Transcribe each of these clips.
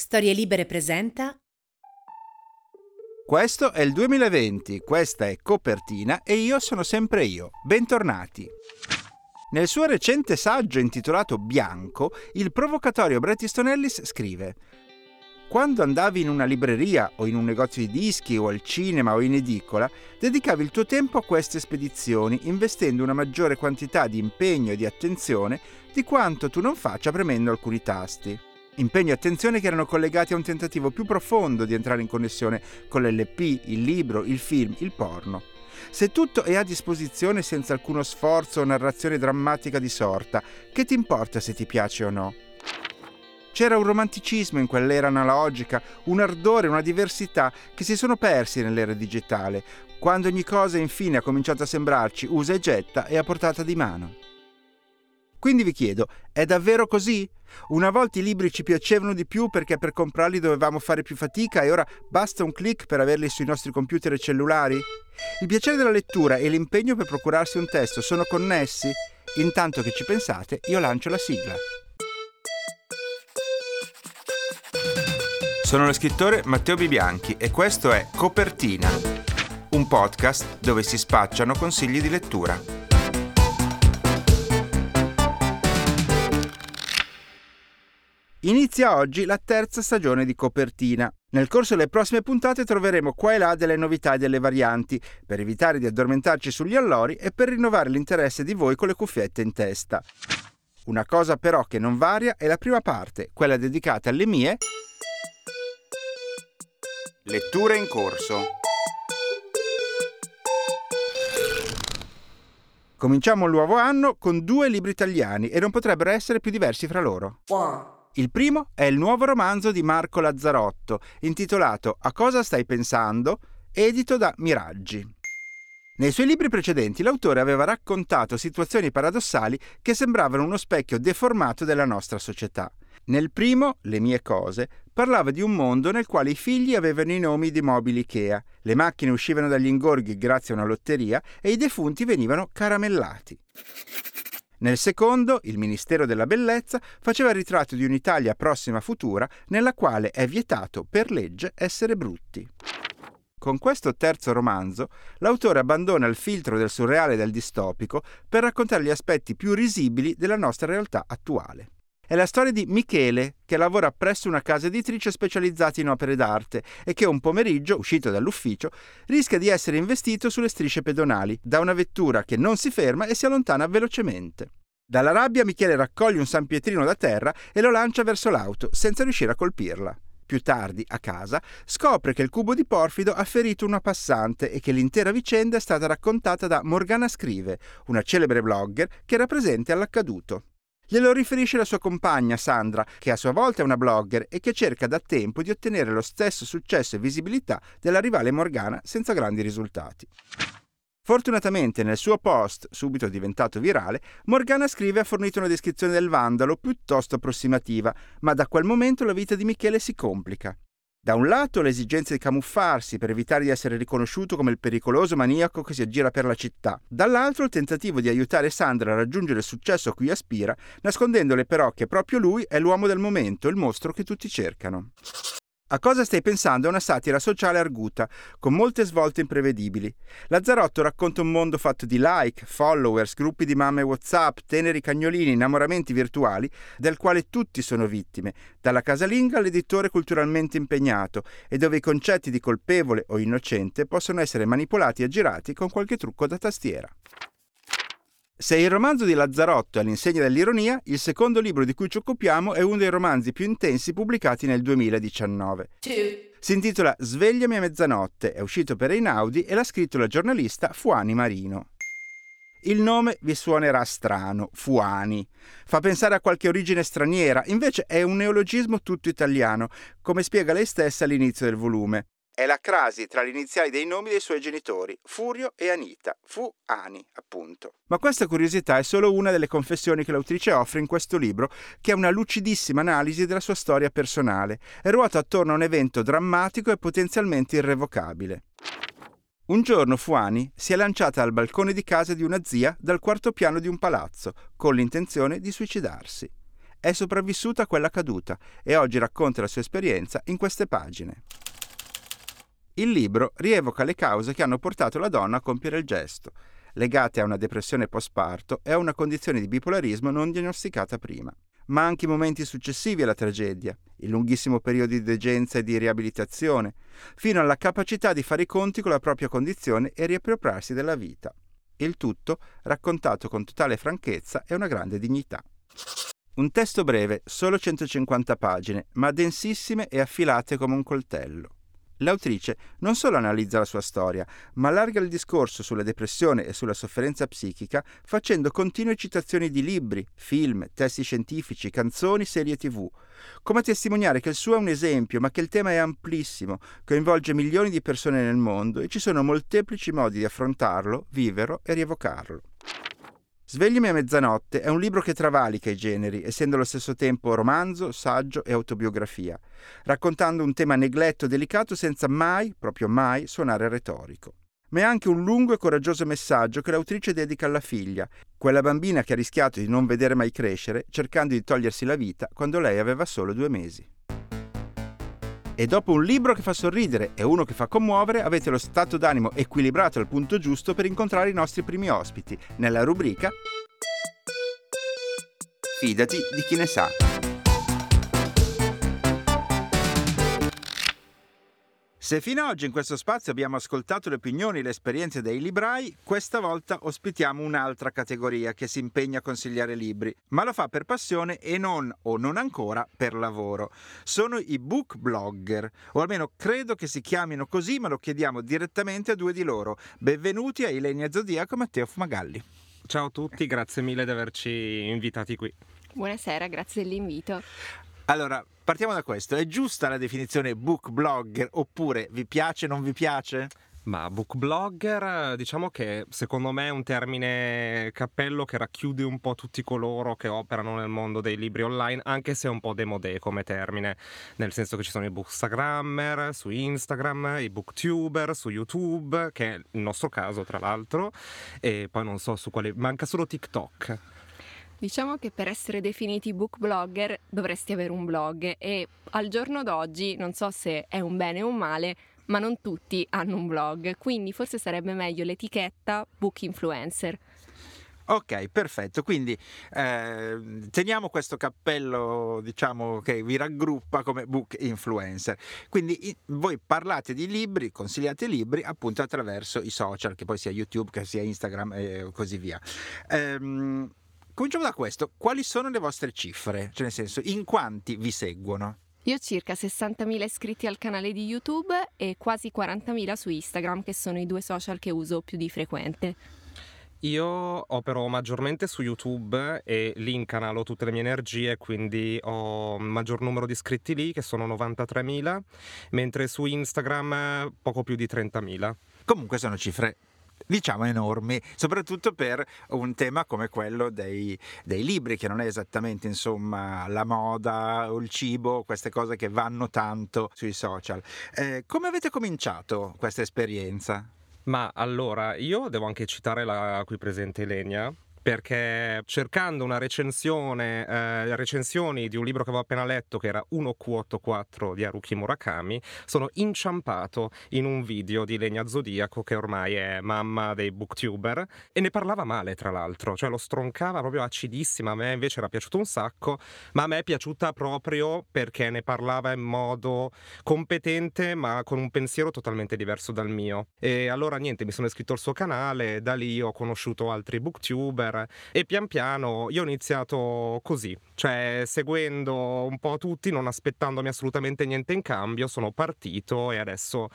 Storie Libere presenta Questo è il 2020, questa è Copertina e io sono sempre io. Bentornati. Nel suo recente saggio intitolato Bianco, il provocatorio Bret Easton Ellis scrive quando andavi in una libreria o in un negozio di dischi o al cinema o in edicola, dedicavi il tuo tempo a queste spedizioni, investendo una maggiore quantità di impegno e di attenzione di quanto tu non faccia premendo alcuni tasti impegno e attenzione che erano collegati a un tentativo più profondo di entrare in connessione con l'LP, il libro, il film, il porno. Se tutto è a disposizione senza alcuno sforzo o narrazione drammatica di sorta, che ti importa se ti piace o no? C'era un romanticismo in quell'era analogica, un ardore, una diversità che si sono persi nell'era digitale, quando ogni cosa infine ha cominciato a sembrarci usa e getta e a portata di mano. Quindi vi chiedo, è davvero così? Una volta i libri ci piacevano di più perché per comprarli dovevamo fare più fatica e ora basta un clic per averli sui nostri computer e cellulari? Il piacere della lettura e l'impegno per procurarsi un testo sono connessi? Intanto che ci pensate, io lancio la sigla. Sono lo scrittore Matteo Bibianchi e questo è Copertina, un podcast dove si spacciano consigli di lettura. Inizia oggi la terza stagione di Copertina. Nel corso delle prossime puntate troveremo qua e là delle novità e delle varianti, per evitare di addormentarci sugli allori e per rinnovare l'interesse di voi con le cuffiette in testa. Una cosa però che non varia è la prima parte, quella dedicata alle mie letture in corso. Cominciamo il nuovo anno con due libri italiani e non potrebbero essere più diversi fra loro. One. Il primo è il nuovo romanzo di Marco Lazzarotto, intitolato A cosa stai pensando?, edito da Miraggi. Nei suoi libri precedenti l'autore aveva raccontato situazioni paradossali che sembravano uno specchio deformato della nostra società. Nel primo, Le mie cose, parlava di un mondo nel quale i figli avevano i nomi di mobili Ikea, le macchine uscivano dagli ingorghi grazie a una lotteria e i defunti venivano caramellati. Nel secondo, il Ministero della Bellezza faceva il ritratto di un'Italia prossima futura nella quale è vietato per legge essere brutti. Con questo terzo romanzo, l'autore abbandona il filtro del surreale e del distopico per raccontare gli aspetti più risibili della nostra realtà attuale. È la storia di Michele, che lavora presso una casa editrice specializzata in opere d'arte e che un pomeriggio, uscito dall'ufficio, rischia di essere investito sulle strisce pedonali da una vettura che non si ferma e si allontana velocemente. Dalla rabbia Michele raccoglie un San Pietrino da terra e lo lancia verso l'auto, senza riuscire a colpirla. Più tardi, a casa, scopre che il cubo di Porfido ha ferito una passante e che l'intera vicenda è stata raccontata da Morgana Scrive, una celebre blogger che era presente all'accaduto. Glielo riferisce la sua compagna Sandra, che a sua volta è una blogger e che cerca da tempo di ottenere lo stesso successo e visibilità della rivale Morgana senza grandi risultati. Fortunatamente nel suo post, subito diventato virale, Morgana Scrive ha fornito una descrizione del vandalo piuttosto approssimativa, ma da quel momento la vita di Michele si complica. Da un lato l'esigenza di camuffarsi per evitare di essere riconosciuto come il pericoloso maniaco che si aggira per la città, dall'altro il tentativo di aiutare Sandra a raggiungere il successo a cui aspira, nascondendole però che proprio lui è l'uomo del momento, il mostro che tutti cercano. A cosa stai pensando è una satira sociale arguta, con molte svolte imprevedibili. Lazzarotto racconta un mondo fatto di like, followers, gruppi di mamme WhatsApp, teneri cagnolini, innamoramenti virtuali, del quale tutti sono vittime, dalla casalinga all'editore culturalmente impegnato, e dove i concetti di colpevole o innocente possono essere manipolati e aggirati con qualche trucco da tastiera. Se il romanzo di Lazzarotto è all'insegna dell'ironia, il secondo libro di cui ci occupiamo è uno dei romanzi più intensi pubblicati nel 2019. Two. Si intitola Svegliami a mezzanotte, è uscito per Einaudi e l'ha scritto la giornalista Fuani Marino. Il nome vi suonerà strano, Fuani. Fa pensare a qualche origine straniera, invece è un neologismo tutto italiano, come spiega lei stessa all'inizio del volume. È la crasi tra le iniziali dei nomi dei suoi genitori, Furio e Anita, fu Ani, appunto. Ma questa curiosità è solo una delle confessioni che l'autrice offre in questo libro, che è una lucidissima analisi della sua storia personale e ruota attorno a un evento drammatico e potenzialmente irrevocabile. Un giorno Fuani si è lanciata al balcone di casa di una zia dal quarto piano di un palazzo, con l'intenzione di suicidarsi. è sopravvissuta a quella caduta e oggi racconta la sua esperienza in queste pagine. Il libro rievoca le cause che hanno portato la donna a compiere il gesto, legate a una depressione postparto e a una condizione di bipolarismo non diagnosticata prima ma anche i momenti successivi alla tragedia, il lunghissimo periodo di degenza e di riabilitazione, fino alla capacità di fare i conti con la propria condizione e riappropriarsi della vita. Il tutto raccontato con totale franchezza e una grande dignità. Un testo breve, solo 150 pagine, ma densissime e affilate come un coltello. L'autrice non solo analizza la sua storia, ma allarga il discorso sulla depressione e sulla sofferenza psichica facendo continue citazioni di libri, film, testi scientifici, canzoni, serie tv, come a testimoniare che il suo è un esempio, ma che il tema è amplissimo, coinvolge milioni di persone nel mondo e ci sono molteplici modi di affrontarlo, viverlo e rievocarlo. Sveglimi a mezzanotte è un libro che travalica i generi, essendo allo stesso tempo romanzo, saggio e autobiografia, raccontando un tema negletto e delicato senza mai, proprio mai, suonare retorico. Ma è anche un lungo e coraggioso messaggio che l'autrice dedica alla figlia, quella bambina che ha rischiato di non vedere mai crescere, cercando di togliersi la vita quando lei aveva solo due mesi. E dopo un libro che fa sorridere e uno che fa commuovere, avete lo stato d'animo equilibrato al punto giusto per incontrare i nostri primi ospiti nella rubrica Fidati di chi ne sa. Se fino ad oggi in questo spazio abbiamo ascoltato le opinioni e le esperienze dei librai, questa volta ospitiamo un'altra categoria che si impegna a consigliare libri, ma lo fa per passione e non, o non ancora, per lavoro. Sono i book blogger, o almeno credo che si chiamino così, ma lo chiediamo direttamente a due di loro. Benvenuti a Ilenia Zodiaco e Matteo Fumagalli. Ciao a tutti, grazie mille di averci invitati qui. Buonasera, grazie dell'invito. Allora, partiamo da questo. È giusta la definizione book blogger oppure vi piace non vi piace? Ma book blogger, diciamo che secondo me è un termine cappello che racchiude un po' tutti coloro che operano nel mondo dei libri online, anche se è un po' demodé come termine, nel senso che ci sono i bookstagrammer su Instagram, i booktuber su YouTube, che è il nostro caso tra l'altro, e poi non so su quale, manca solo TikTok. Diciamo che per essere definiti book blogger dovresti avere un blog e al giorno d'oggi non so se è un bene o un male, ma non tutti hanno un blog, quindi forse sarebbe meglio l'etichetta book influencer. Ok, perfetto. Quindi eh, teniamo questo cappello, diciamo, che vi raggruppa come book influencer. Quindi i, voi parlate di libri, consigliate libri appunto attraverso i social, che poi sia YouTube, che sia Instagram e così via. Ehm, Cominciamo da questo. Quali sono le vostre cifre? Cioè, nel senso, in quanti vi seguono? Io ho circa 60.000 iscritti al canale di YouTube e quasi 40.000 su Instagram, che sono i due social che uso più di frequente. Io opero maggiormente su YouTube e lì incanalo tutte le mie energie, quindi ho un maggior numero di iscritti lì, che sono 93.000, mentre su Instagram poco più di 30.000. Comunque sono cifre diciamo enormi, soprattutto per un tema come quello dei, dei, libri, che non è esattamente insomma la moda o il cibo, queste cose che vanno tanto sui social. Eh, come avete cominciato questa esperienza? Ma allora, io devo anche citare la qui presente Elenia, perché cercando una recensione, eh, recensioni di un libro che avevo appena letto, che era 1Q84 di Haruki Murakami, sono inciampato in un video di Legna Zodiaco, che ormai è mamma dei booktuber, e ne parlava male, tra l'altro, cioè lo stroncava proprio acidissima. A me invece era piaciuto un sacco, ma a me è piaciuta proprio perché ne parlava in modo competente, ma con un pensiero totalmente diverso dal mio. E allora niente, mi sono iscritto al suo canale, da lì ho conosciuto altri booktuber Twitter e pian piano io ho iniziato così, cioè seguendo un po' tutti, non aspettandomi assolutamente niente in cambio, sono partito e adesso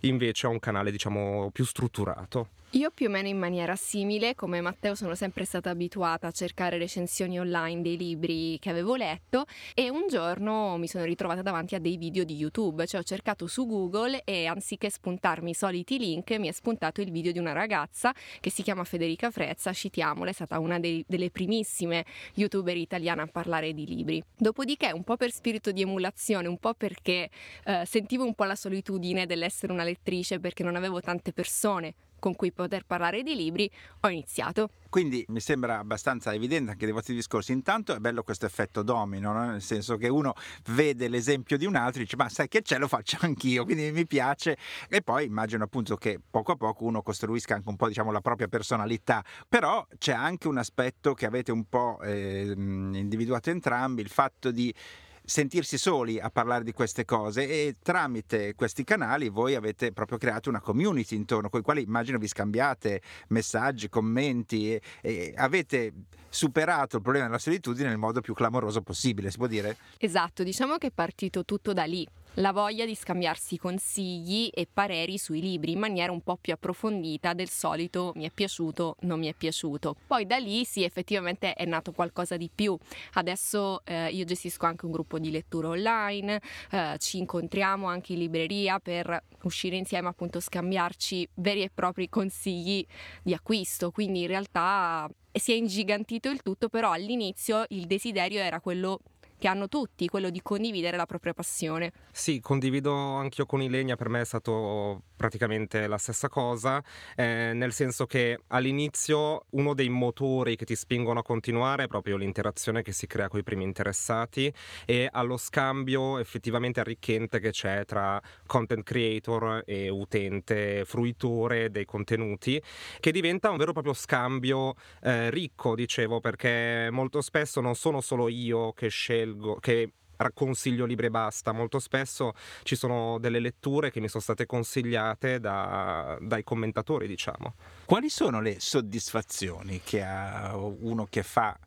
invece ho un canale diciamo più strutturato. Io più o meno in maniera simile, come Matteo sono sempre stata abituata a cercare recensioni online dei libri che avevo letto e un giorno mi sono ritrovata davanti a dei video di YouTube, cioè ho cercato su Google e anziché spuntarmi i soliti link mi è spuntato il video di una ragazza che si chiama Federica Frezza, citiamola, è stata una dei, delle primissime youtuber italiane a parlare di libri. Dopodiché un po' per spirito di emulazione, un po' perché eh, sentivo un po' la solitudine dell'essere una lettrice perché non avevo tante persone con cui poter parlare di libri, ho iniziato. Quindi mi sembra abbastanza evidente anche dei vostri discorsi. Intanto è bello questo effetto domino, no? nel senso che uno vede l'esempio di un altro e dice ma sai che c'è lo faccio anch'io, quindi mi piace e poi immagino appunto che poco a poco uno costruisca anche un po' diciamo la propria personalità, però c'è anche un aspetto che avete un po' eh, individuato entrambi, il fatto di sentirsi soli a parlare di queste cose e tramite questi canali voi avete proprio creato una community intorno con i quali immagino vi scambiate messaggi, commenti e, e avete superato il problema della solitudine nel modo più clamoroso possibile, si può dire? Esatto, diciamo che è partito tutto da lì la voglia di scambiarsi consigli e pareri sui libri in maniera un po' più approfondita del solito mi è piaciuto, non mi è piaciuto. Poi da lì sì, effettivamente è nato qualcosa di più. Adesso eh, io gestisco anche un gruppo di lettura online, eh, ci incontriamo anche in libreria per uscire insieme, appunto scambiarci veri e propri consigli di acquisto, quindi in realtà si è ingigantito il tutto, però all'inizio il desiderio era quello che hanno tutti, quello di condividere la propria passione. Sì, condivido anch'io con Ilenia, per me è stato praticamente la stessa cosa, eh, nel senso che all'inizio uno dei motori che ti spingono a continuare è proprio l'interazione che si crea con i primi interessati e allo scambio effettivamente arricchente che c'è tra content creator e utente fruitore dei contenuti, che diventa un vero e proprio scambio eh, ricco, dicevo, perché molto spesso non sono solo io che scelgo che consiglio libri e basta. Molto spesso ci sono delle letture che mi sono state consigliate da, dai commentatori, diciamo. Quali sono le soddisfazioni che ha uno che fa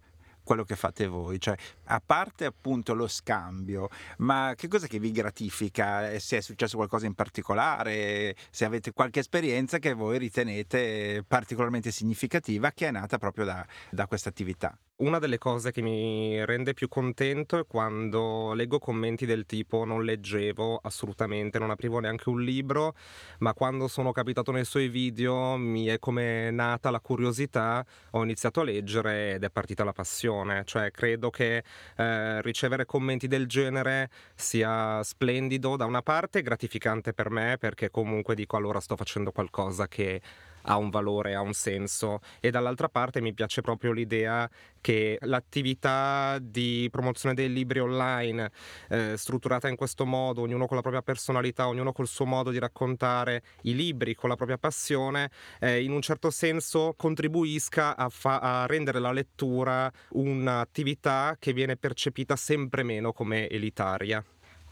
quello che fate voi, cioè a parte appunto lo scambio, ma che cosa che vi gratifica? Se è successo qualcosa in particolare, se avete qualche esperienza che voi ritenete particolarmente significativa che è nata proprio da, da questa attività? Una delle cose che mi rende più contento è quando leggo commenti del tipo non leggevo assolutamente, non aprivo neanche un libro, ma quando sono capitato nei suoi video mi è come nata la curiosità, ho iniziato a leggere ed è partita la passione, cioè credo che eh, ricevere commenti del genere sia splendido da una parte, gratificante per me perché comunque dico allora sto facendo qualcosa che ha un valore, ha un senso e dall'altra parte mi piace proprio l'idea che l'attività di promozione dei libri online eh, strutturata in questo modo, ognuno con la propria personalità, ognuno col suo modo di raccontare i libri, con la propria passione, eh, in un certo senso contribuisca a, fa- a rendere la lettura un'attività che viene percepita sempre meno come elitaria.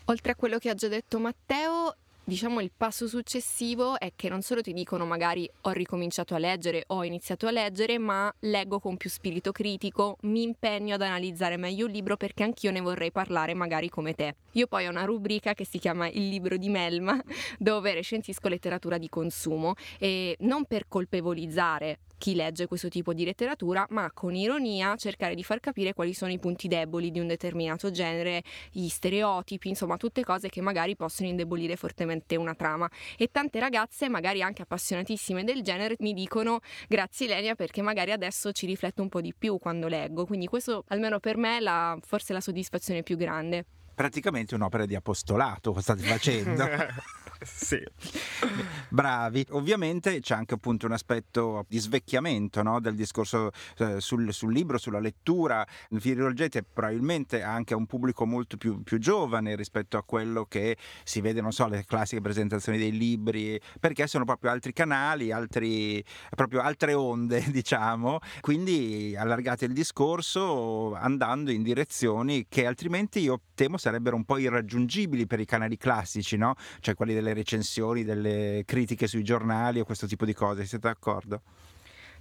Oltre a quello che ha già detto Matteo, Diciamo il passo successivo è che non solo ti dicono magari ho ricominciato a leggere, ho iniziato a leggere, ma leggo con più spirito critico, mi impegno ad analizzare meglio il libro perché anch'io ne vorrei parlare magari come te. Io poi ho una rubrica che si chiama Il libro di Melma, dove recensisco letteratura di consumo e non per colpevolizzare chi legge questo tipo di letteratura, ma con ironia cercare di far capire quali sono i punti deboli di un determinato genere, gli stereotipi, insomma tutte cose che magari possono indebolire fortemente una trama. E tante ragazze, magari anche appassionatissime del genere, mi dicono grazie Lenia perché magari adesso ci rifletto un po' di più quando leggo, quindi questo almeno per me è la, forse la soddisfazione più grande praticamente un'opera di apostolato state facendo. sì. Bravi. Ovviamente c'è anche appunto un aspetto di svecchiamento no? del discorso eh, sul, sul, libro, sulla lettura. Vi rivolgete probabilmente anche a un pubblico molto più, più, giovane rispetto a quello che si vede, non so, le classiche presentazioni dei libri, perché sono proprio altri canali, altri, proprio altre onde, diciamo. Quindi allargate il discorso andando in direzioni che altrimenti io temo sarebbero un po' irraggiungibili per i canali classici, no? Cioè quelli delle recensioni, delle critiche sui giornali o questo tipo di cose. Siete d'accordo?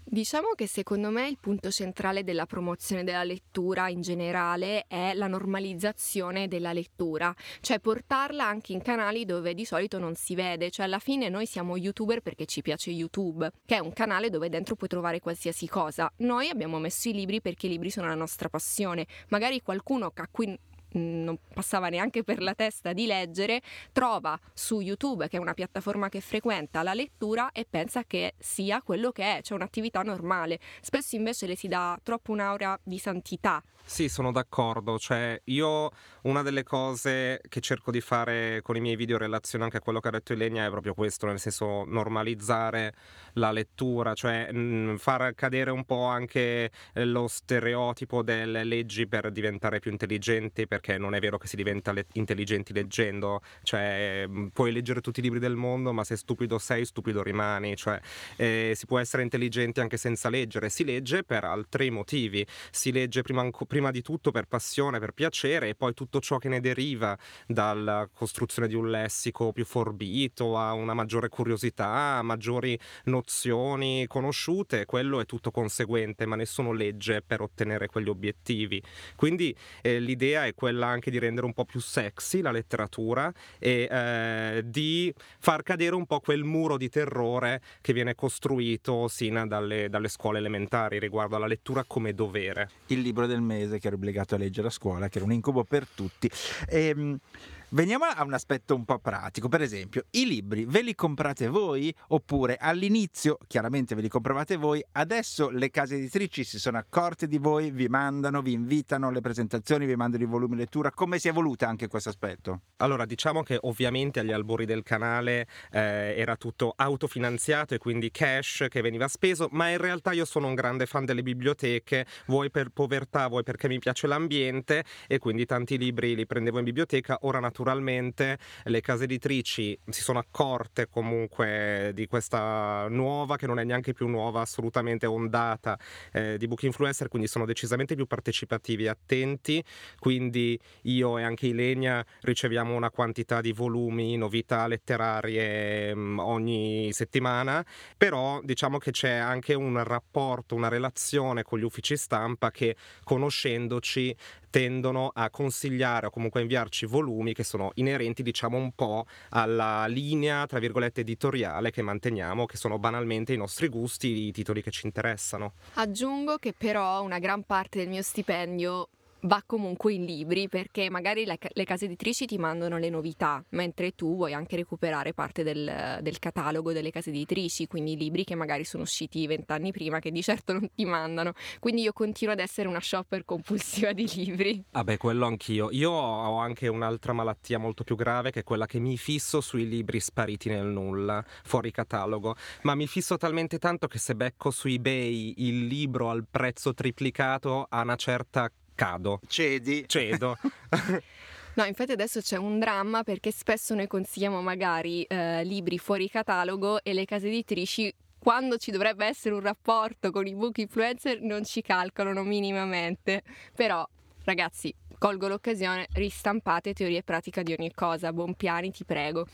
Diciamo che secondo me il punto centrale della promozione della lettura in generale è la normalizzazione della lettura, cioè portarla anche in canali dove di solito non si vede, cioè alla fine noi siamo youtuber perché ci piace YouTube, che è un canale dove dentro puoi trovare qualsiasi cosa. Noi abbiamo messo i libri perché i libri sono la nostra passione, magari qualcuno a cui non passava neanche per la testa di leggere, trova su YouTube, che è una piattaforma che frequenta la lettura, e pensa che sia quello che è, cioè un'attività normale. Spesso invece le si dà troppo un'aura di santità Sì, sono d'accordo. Cioè, io una delle cose che cerco di fare con i miei video in relazione anche a quello che ha detto Ilenia è proprio questo, nel senso normalizzare la lettura, cioè mh, far cadere un po' anche lo stereotipo delle leggi per diventare più intelligenti, perché non è vero che si diventa le- intelligenti leggendo, cioè mh, puoi leggere tutti i libri del mondo, ma se stupido sei, stupido rimani, cioè eh, si può essere intelligenti anche senza leggere, si legge per altri motivi, si legge prima, prima di tutto per passione, per piacere e poi tutto ciò che ne deriva dalla costruzione di un lessico più forbito, a una maggiore curiosità, a maggiori nozioni conosciute, quello è tutto conseguente, ma nessuno legge per ottenere quegli obiettivi. Quindi eh, l'idea è quella anche di rendere un po' più sexy la letteratura e eh, di far cadere un po' quel muro di terrore che viene costruito sin dalle, dalle scuole elementari riguardo alla lettura come dovere. Il libro del mese che ero obbligato a leggere a scuola, che era un incubo per tutti. Ehm, Veniamo a un aspetto un po' pratico, per esempio, i libri ve li comprate voi oppure all'inizio chiaramente ve li compravate voi, adesso le case editrici si sono accorte di voi, vi mandano, vi invitano le presentazioni, vi mandano i volumi lettura, come si è evoluta anche questo aspetto? Allora, diciamo che ovviamente agli albori del canale eh, era tutto autofinanziato e quindi cash che veniva speso, ma in realtà io sono un grande fan delle biblioteche, vuoi per povertà, vuoi perché mi piace l'ambiente e quindi tanti libri li prendevo in biblioteca, ora naturalmente naturalmente le case editrici si sono accorte comunque di questa nuova, che non è neanche più nuova, assolutamente ondata eh, di book influencer, quindi sono decisamente più partecipativi e attenti, quindi io e anche Ilenia riceviamo una quantità di volumi, novità letterarie mh, mm, ogni settimana, però diciamo che c'è anche un rapporto, una relazione con gli uffici stampa che conoscendoci tendono a consigliare o comunque a inviarci volumi che sono inerenti diciamo un po' alla linea tra virgolette editoriale che manteniamo che sono banalmente i nostri gusti, i titoli che ci interessano. Aggiungo che però una gran parte del mio stipendio va comunque in libri perché magari le, le, case editrici ti mandano le novità, mentre tu vuoi anche recuperare parte del, del catalogo delle case editrici, quindi libri che magari sono usciti vent'anni prima che di certo non ti mandano. Quindi io continuo ad essere una shopper compulsiva di libri. Vabbè, quello anch'io. Io ho anche un'altra malattia molto più grave che è quella che mi fisso sui libri spariti nel nulla, fuori catalogo, ma mi fisso talmente tanto che se becco su eBay il libro al prezzo triplicato a una certa cado. Cedi. Cedo. No, infatti adesso c'è un dramma perché spesso noi consigliamo magari eh, libri fuori catalogo e le case editrici quando ci dovrebbe essere un rapporto con i book influencer non ci calcolano minimamente. Però, ragazzi, colgo l'occasione, ristampate teoria e pratica di ogni cosa. Buon piani, ti prego.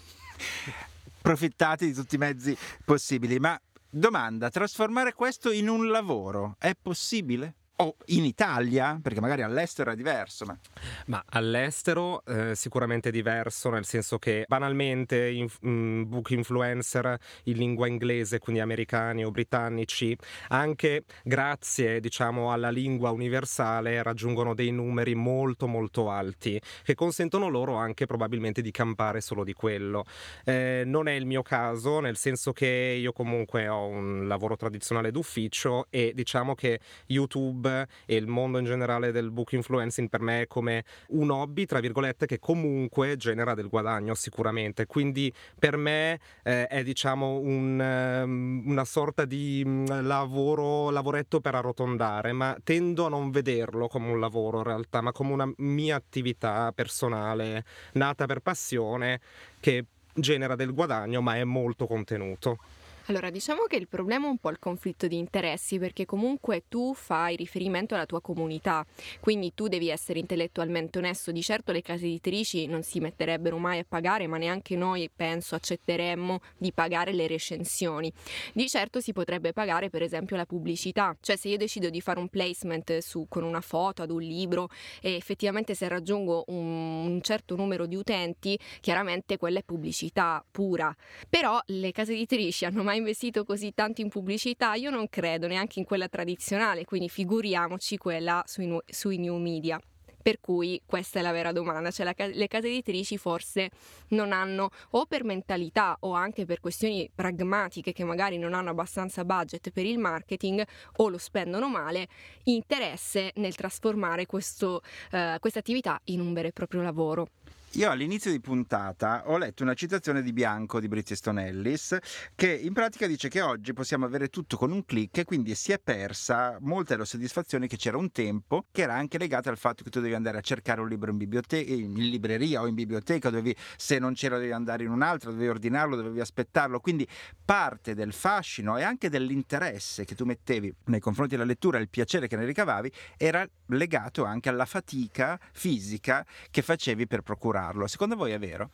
Approfittate di tutti i mezzi possibili, ma domanda, trasformare questo in un lavoro è possibile? O in Italia, perché magari all'estero è diverso. Ma, ma all'estero eh, sicuramente è diverso, nel senso che banalmente in, in book influencer in lingua inglese, quindi americani o britannici, anche grazie diciamo alla lingua universale raggiungono dei numeri molto molto alti che consentono loro anche probabilmente di campare solo di quello. Eh, non è il mio caso, nel senso che io comunque ho un lavoro tradizionale d'ufficio e diciamo che YouTube e il mondo in generale del book influencing per me è come un hobby, tra virgolette, che comunque genera del guadagno sicuramente. Quindi per me eh, è diciamo un, um, una sorta di um, lavoro, lavoretto per arrotondare, ma tendo a non vederlo come un lavoro in realtà, ma come una mia attività personale nata per passione che genera del guadagno ma è molto contenuto. Allora, diciamo che il problema è un po' il conflitto di interessi, perché comunque tu fai riferimento alla tua comunità, quindi tu devi essere intellettualmente onesto. Di certo le case editrici non si metterebbero mai a pagare, ma neanche noi penso accetteremmo di pagare le recensioni. Di certo si potrebbe pagare per esempio la pubblicità, cioè se io decido di fare un placement su, con una foto ad un libro e effettivamente se raggiungo un, un certo numero di utenti, chiaramente quella è pubblicità pura. Però le case editrici hanno mai investito così tanto in pubblicità? Io non credo neanche in quella tradizionale, quindi figuriamoci quella sui, sui new media. Per cui questa è la vera domanda, cioè la, le case editrici forse non hanno o per mentalità o anche per questioni pragmatiche che magari non hanno abbastanza budget per il marketing o lo spendono male, interesse nel trasformare eh, questa attività in un vero e proprio lavoro. Io all'inizio di puntata ho letto una citazione di Bianco di Bridgestone Ellis che in pratica dice che oggi possiamo avere tutto con un clic e quindi si è persa molta della soddisfazione che c'era un tempo che era anche legata al fatto che tu devi andare a cercare un libro in, biblioteca, in libreria o in biblioteca, dovevi, se non c'era devi andare in un'altra, dovevi ordinarlo, dovevi aspettarlo, quindi parte del fascino e anche dell'interesse che tu mettevi nei confronti della lettura, il piacere che ne ricavavi era legato anche alla fatica fisica che facevi per procurare farlo. Secondo voi è vero?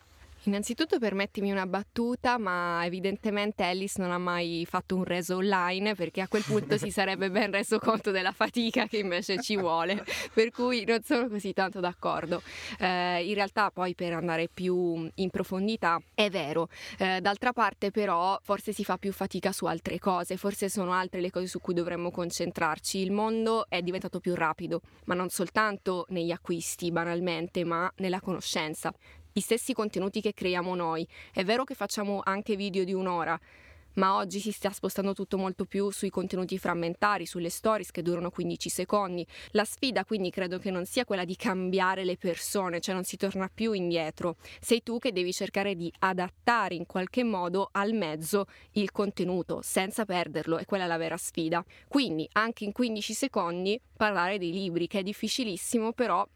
Innanzitutto permettimi una battuta, ma evidentemente Alice non ha mai fatto un reso online perché a quel punto si sarebbe ben reso conto della fatica che invece ci vuole, per cui non sono così tanto d'accordo. Eh, in realtà poi per andare più in profondità è vero, eh, d'altra parte però forse si fa più fatica su altre cose, forse sono altre le cose su cui dovremmo concentrarci. Il mondo è diventato più rapido, ma non soltanto negli acquisti banalmente, ma nella conoscenza gli stessi contenuti che creiamo noi. È vero che facciamo anche video di un'ora, ma oggi si sta spostando tutto molto più sui contenuti frammentari, sulle stories che durano 15 secondi. La sfida quindi credo che non sia quella di cambiare le persone, cioè non si torna più indietro. Sei tu che devi cercare di adattare in qualche modo al mezzo il contenuto senza perderlo, è quella la vera sfida. Quindi anche in 15 secondi parlare dei libri, che è difficilissimo, però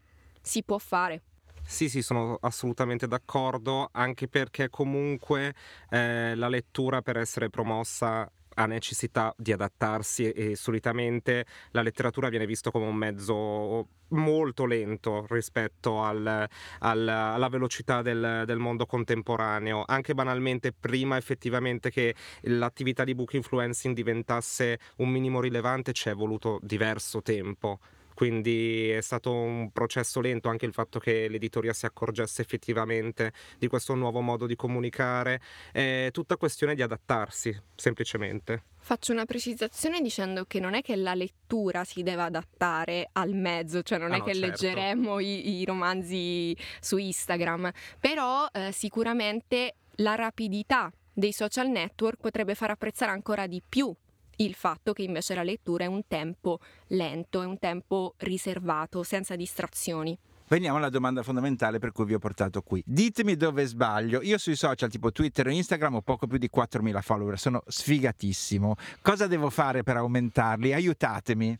si può fare. Sì, sì, sono assolutamente d'accordo, anche perché comunque eh, la lettura per essere promossa ha necessità di adattarsi e solitamente la letteratura viene vista come un mezzo molto lento rispetto al, al, alla velocità del, del, mondo contemporaneo. Anche banalmente, prima effettivamente che l'attività di book influencing diventasse un minimo rilevante, ci è voluto diverso tempo quindi è stato un processo lento anche il fatto che l'editoria si accorgesse effettivamente di questo nuovo modo di comunicare, è tutta questione di adattarsi semplicemente. Faccio una precisazione dicendo che non è che la lettura si deve adattare al mezzo, cioè non ah è no, che certo. leggeremo i, i, romanzi su Instagram, però eh, sicuramente la rapidità dei social network potrebbe far apprezzare ancora di più il fatto che invece la lettura è un tempo lento, è un tempo riservato, senza distrazioni. Veniamo alla domanda fondamentale per cui vi ho portato qui. Ditemi dove sbaglio. Io sui social tipo Twitter e Instagram ho poco più di 4.000 follower, sono sfigatissimo. Cosa devo fare per aumentarli? Aiutatemi.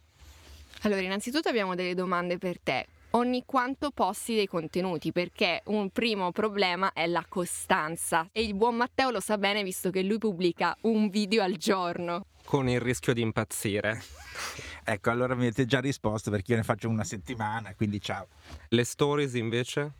Allora, innanzitutto abbiamo delle domande per te ogni quanto posti dei contenuti perché un primo problema è la costanza e il buon Matteo lo sa bene visto che lui pubblica un video al giorno con il rischio di impazzire. ecco, allora mi avete già risposto perché io ne faccio una settimana, quindi ciao. Le stories invece?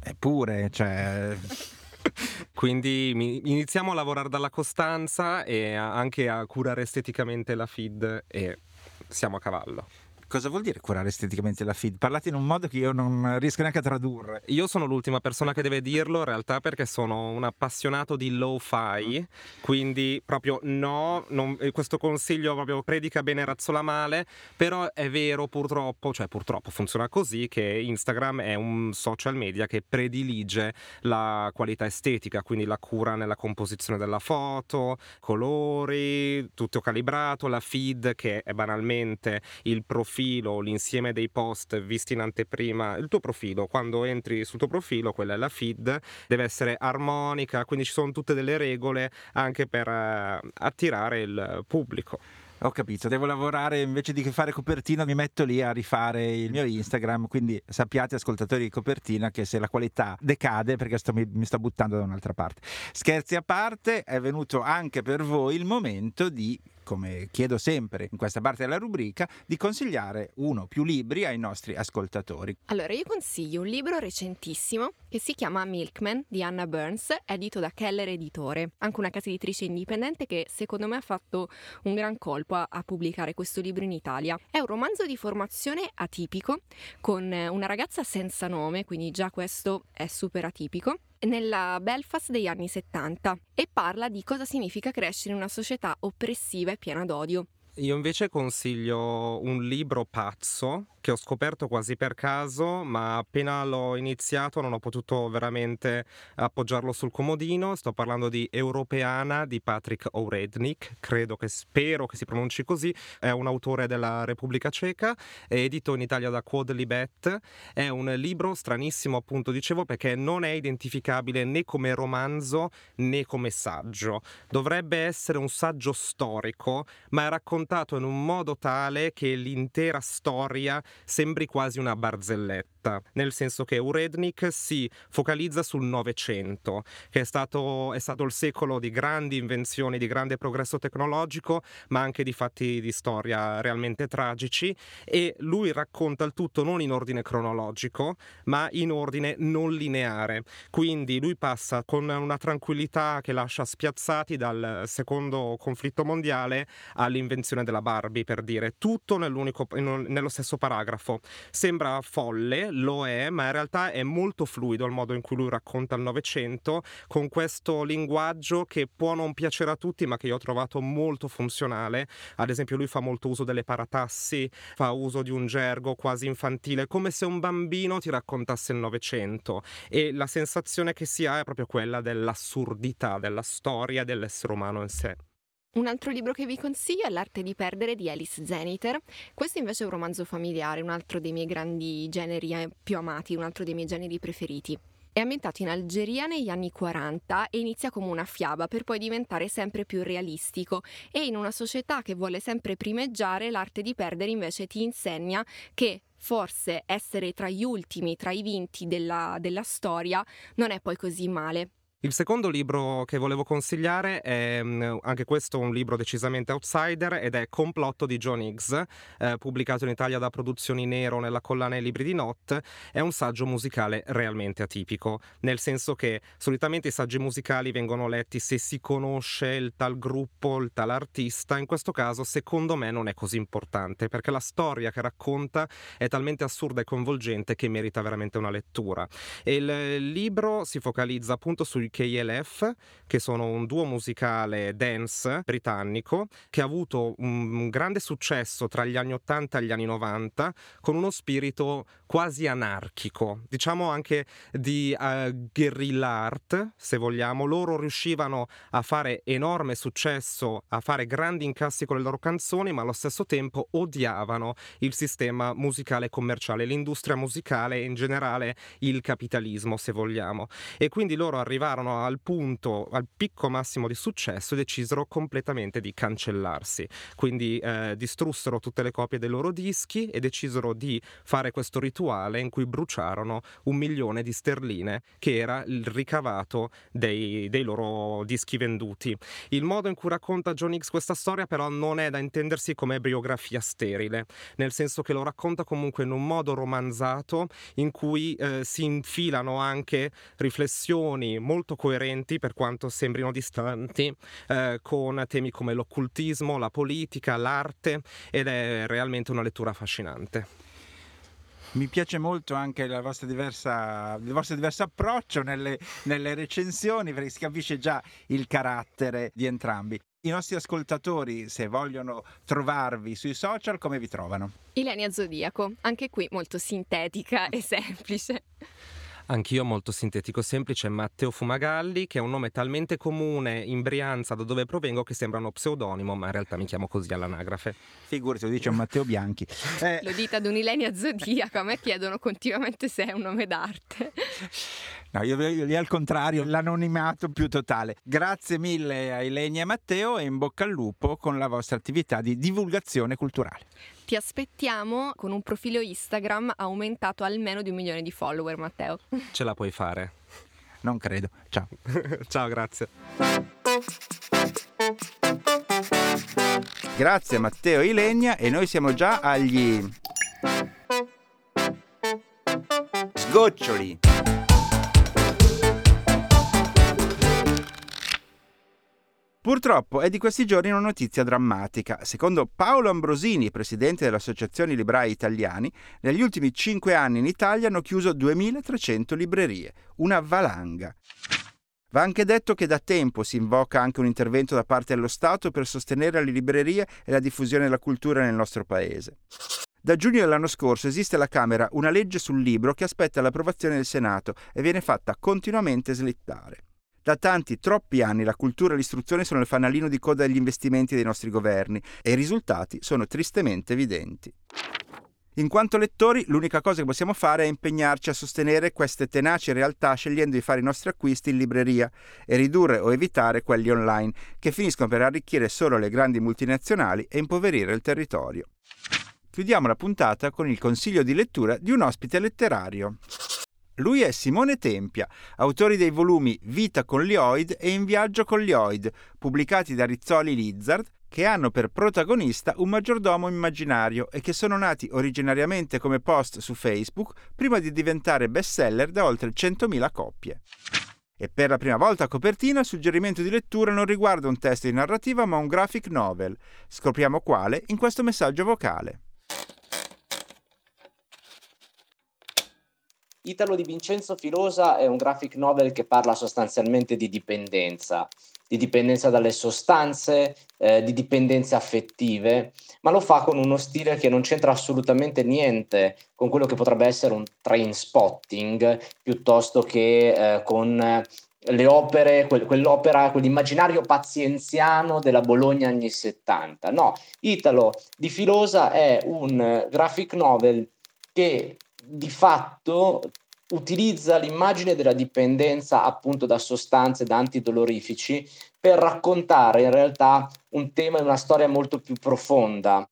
Eppure, cioè... Quindi iniziamo a lavorare dalla costanza e anche a curare esteticamente la feed e siamo a cavallo. Cosa vuol dire curare esteticamente la feed? Parlate in un modo che io non riesco neanche a tradurre. Io sono l'ultima persona che deve dirlo in realtà perché sono un appassionato di lo-fi, quindi proprio no, non, questo consiglio proprio predica bene razzola male, però è vero purtroppo, cioè purtroppo funziona così che Instagram è un social media che predilige la qualità estetica, quindi la cura nella composizione della foto, colori, tutto calibrato, la feed che è banalmente il profilo profilo, l'insieme dei post visti in anteprima, il tuo profilo, quando entri sul tuo profilo, quella è la feed, deve essere armonica, quindi ci sono tutte delle regole anche per eh, attirare il pubblico. Ho capito, devo lavorare invece di fare copertina, mi metto lì a rifare il mio Instagram, quindi sappiate ascoltatori di copertina che se la qualità decade perché sto, mi, mi sto buttando da un'altra parte. Scherzi a parte, è venuto anche per voi il momento di come chiedo sempre in questa parte della rubrica, di consigliare uno o più libri ai nostri ascoltatori. Allora, io consiglio un libro recentissimo che si chiama Milkman di Anna Burns, edito da Keller Editore, anche una casa editrice indipendente che secondo me ha fatto un gran colpo a, a pubblicare questo libro in Italia. È un romanzo di formazione atipico con una ragazza senza nome, quindi già questo è super atipico nella Belfast degli anni 70 e parla di cosa significa crescere in una società oppressiva e piena d'odio. Io invece consiglio un libro pazzo che ho scoperto quasi per caso, ma appena l'ho iniziato non ho potuto veramente appoggiarlo sul comodino. Sto parlando di Europeana di Patrick O'Rednik, credo che spero che si pronunci così. È un autore della Repubblica Ceca, è edito in Italia da Quod Libet. È un libro stranissimo, appunto, dicevo, perché non è identificabile né come romanzo né come saggio. Dovrebbe essere un saggio storico, ma è raccontato in un modo tale che l'intera storia sembri quasi una barzelletta, nel senso che Urednik si focalizza sul Novecento, che è stato, è stato il secolo di grandi invenzioni, di grande progresso tecnologico, ma anche di fatti di storia realmente tragici, e lui racconta il tutto non in ordine cronologico, ma in ordine non lineare. Quindi lui passa con una tranquillità che lascia spiazzati dal secondo conflitto mondiale all'invenzione della Barbie, per dire, tutto nello stesso paragrafo. Sembra folle, lo è, ma in realtà è molto fluido il modo in cui lui racconta il Novecento, con questo linguaggio che può non piacere a tutti, ma che io ho trovato molto funzionale. Ad esempio, lui fa molto uso delle paratassi, fa uso di un gergo quasi infantile, come se un bambino ti raccontasse il Novecento. E la sensazione che si ha è proprio quella dell'assurdità della storia dell'essere umano in sé. Un altro libro che vi consiglio è L'arte di perdere di Alice Zeniter. Questo invece è un romanzo familiare, un altro dei miei grandi generi eh, più amati, un altro dei miei generi preferiti. È ambientato in Algeria negli anni 40 e inizia come una fiaba per poi diventare sempre più realistico e in una società che vuole sempre primeggiare l'arte di perdere invece ti insegna che forse essere tra gli ultimi, tra i vinti della, della storia non è poi così male. Il secondo libro che volevo consigliare è mm, anche questo un libro decisamente outsider ed è Complotto di John Higgs, eh, pubblicato in Italia da Produzioni Nero nella collana I libri di Not. È un saggio musicale realmente atipico, nel senso che solitamente i saggi musicali vengono letti se si conosce il tal gruppo, il tal artista. In questo caso, secondo me, non è così importante perché la storia che racconta è talmente assurda e coinvolgente che merita veramente una lettura. E il libro si focalizza appunto sui KLF, che sono un duo musicale dance britannico che ha avuto un grande successo tra gli anni 80 e gli anni 90 con uno spirito quasi anarchico, diciamo anche di uh, guerrilla art, se vogliamo. Loro riuscivano a fare enorme successo, a fare grandi incassi con le loro canzoni, ma allo stesso tempo odiavano il sistema musicale commerciale, l'industria musicale e in generale il capitalismo, se vogliamo. E quindi loro arrivarono arrivarono al punto, al picco massimo di successo decisero completamente di cancellarsi. Quindi eh, distrussero tutte le copie dei loro dischi e decisero di fare questo rituale in cui bruciarono un milione di sterline che era il ricavato dei, dei loro dischi venduti. Il modo in cui racconta John Hicks questa storia però non è da intendersi come biografia sterile, nel senso che lo racconta comunque in un modo romanzato in cui eh, si infilano anche riflessioni molto molto coerenti per quanto sembrino distanti eh, con temi come l'occultismo, la politica, l'arte ed è realmente una lettura affascinante. Mi piace molto anche diversa, il vostro diverso approccio nelle, nelle recensioni perché si capisce già il carattere di entrambi. I nostri ascoltatori, se vogliono trovarvi sui social, come vi trovano? Ilenia Zodiaco, anche qui molto sintetica e semplice. Anch'io molto sintetico semplice, Matteo Fumagalli, che è un nome talmente comune in Brianza, da dove provengo, che sembra uno pseudonimo, ma in realtà mi chiamo così all'anagrafe. Figurati, lo dice Matteo Bianchi. Eh... Lo dite ad un'Ilenia Zodiaco, a me chiedono continuamente se è un nome d'arte. No, io lì al contrario, l'anonimato più totale. Grazie mille a Ilenia e Matteo e in bocca al lupo con la vostra attività di divulgazione culturale. Ti aspettiamo con un profilo Instagram aumentato almeno di un milione di follower, Matteo. Ce la puoi fare. Non credo. Ciao. Ciao, grazie. Grazie Matteo e Ilenia e noi siamo già agli sgoccioli. Purtroppo è di questi giorni una notizia drammatica. Secondo Paolo Ambrosini, presidente dell'Associazione Librai Italiani, negli ultimi cinque anni in Italia hanno chiuso 2300 librerie, una valanga. Va anche detto che da tempo si invoca anche un intervento da parte dello Stato per sostenere le librerie e la diffusione della cultura nel nostro paese. Da giugno dell'anno scorso esiste alla Camera una legge sul libro che aspetta l'approvazione del Senato e viene fatta continuamente slittare. Da tanti, troppi anni la cultura e l'istruzione sono il fanalino di coda degli investimenti dei nostri governi e i risultati sono tristemente evidenti. In quanto lettori, l'unica cosa che possiamo fare è impegnarci a sostenere queste tenaci realtà scegliendo di fare i nostri acquisti in libreria e ridurre o evitare quelli online, che finiscono per arricchire solo le grandi multinazionali e impoverire il territorio. Chiudiamo la puntata con il consiglio di lettura di un ospite letterario. Lui è Simone Tempia, autore dei volumi Vita con gli Oid e In viaggio con gli Oid, pubblicati da Rizzoli Lizard, che hanno per protagonista un maggiordomo immaginario e che sono nati originariamente come post su Facebook prima di diventare bestseller da oltre 100.000 coppie. E per la prima volta a copertina il suggerimento di lettura non riguarda un testo di narrativa ma un graphic novel. Scopriamo quale in questo messaggio vocale. Italo di Vincenzo Filosa è un graphic novel che parla sostanzialmente di dipendenza, di dipendenza dalle sostanze, eh, di dipendenze affettive, ma lo fa con uno stile che non c'entra assolutamente niente con quello che potrebbe essere un train spotting piuttosto che eh, con le opere, quel, quell'opera, quell'immaginario pazienziano della Bologna anni 70. No, Italo di Filosa è un graphic novel che di fatto utilizza l'immagine della dipendenza appunto da sostanze, da antidolorifici, per raccontare in realtà un tema e una storia molto più profonda.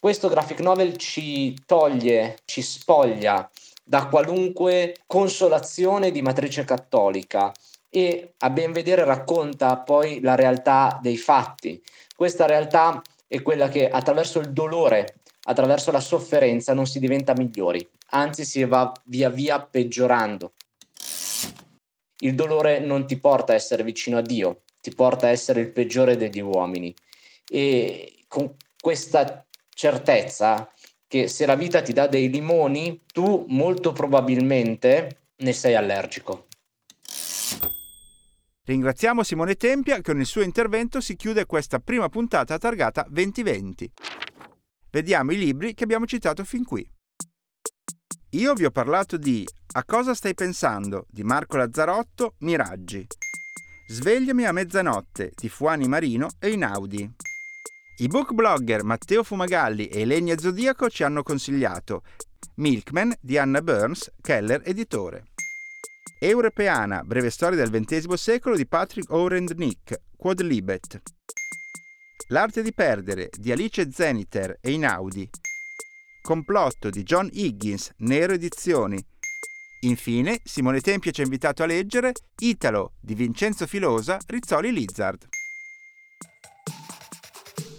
Questo graphic novel ci toglie, ci spoglia da qualunque consolazione di matrice cattolica e a ben vedere racconta poi la realtà dei fatti. Questa realtà è quella che attraverso il dolore attraverso la sofferenza non si diventa migliori, anzi si va via via peggiorando. Il dolore non ti porta a essere vicino a Dio, ti porta a essere il peggiore degli uomini. E con questa certezza che se la vita ti dà dei limoni, tu molto probabilmente ne sei allergico. Ringraziamo Simone Tempia che con il suo intervento si chiude questa prima puntata targata 2020. Vediamo i libri che abbiamo citato fin qui. Io vi ho parlato di A cosa stai pensando di Marco Lazzarotto, Miraggi. Svegliami a mezzanotte di Fuani Marino e Inaudi. I book blogger Matteo Fumagalli e Elenia Zodiaco ci hanno consigliato Milkman di Anna Burns, Keller editore. Europeana, breve storia del XX secolo di Patrick Orend Nick, Quad Libet. L'arte di perdere di Alice Zeniter e Inaudi. Complotto di John Higgins, Nero Edizioni. Infine, Simone Tempio ci ha invitato a leggere Italo di Vincenzo Filosa, Rizzoli Lizard.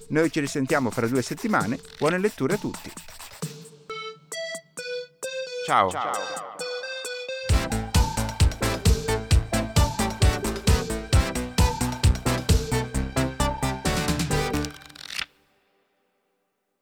Noi ci risentiamo fra due settimane. Buone letture a tutti. Ciao. Ciao.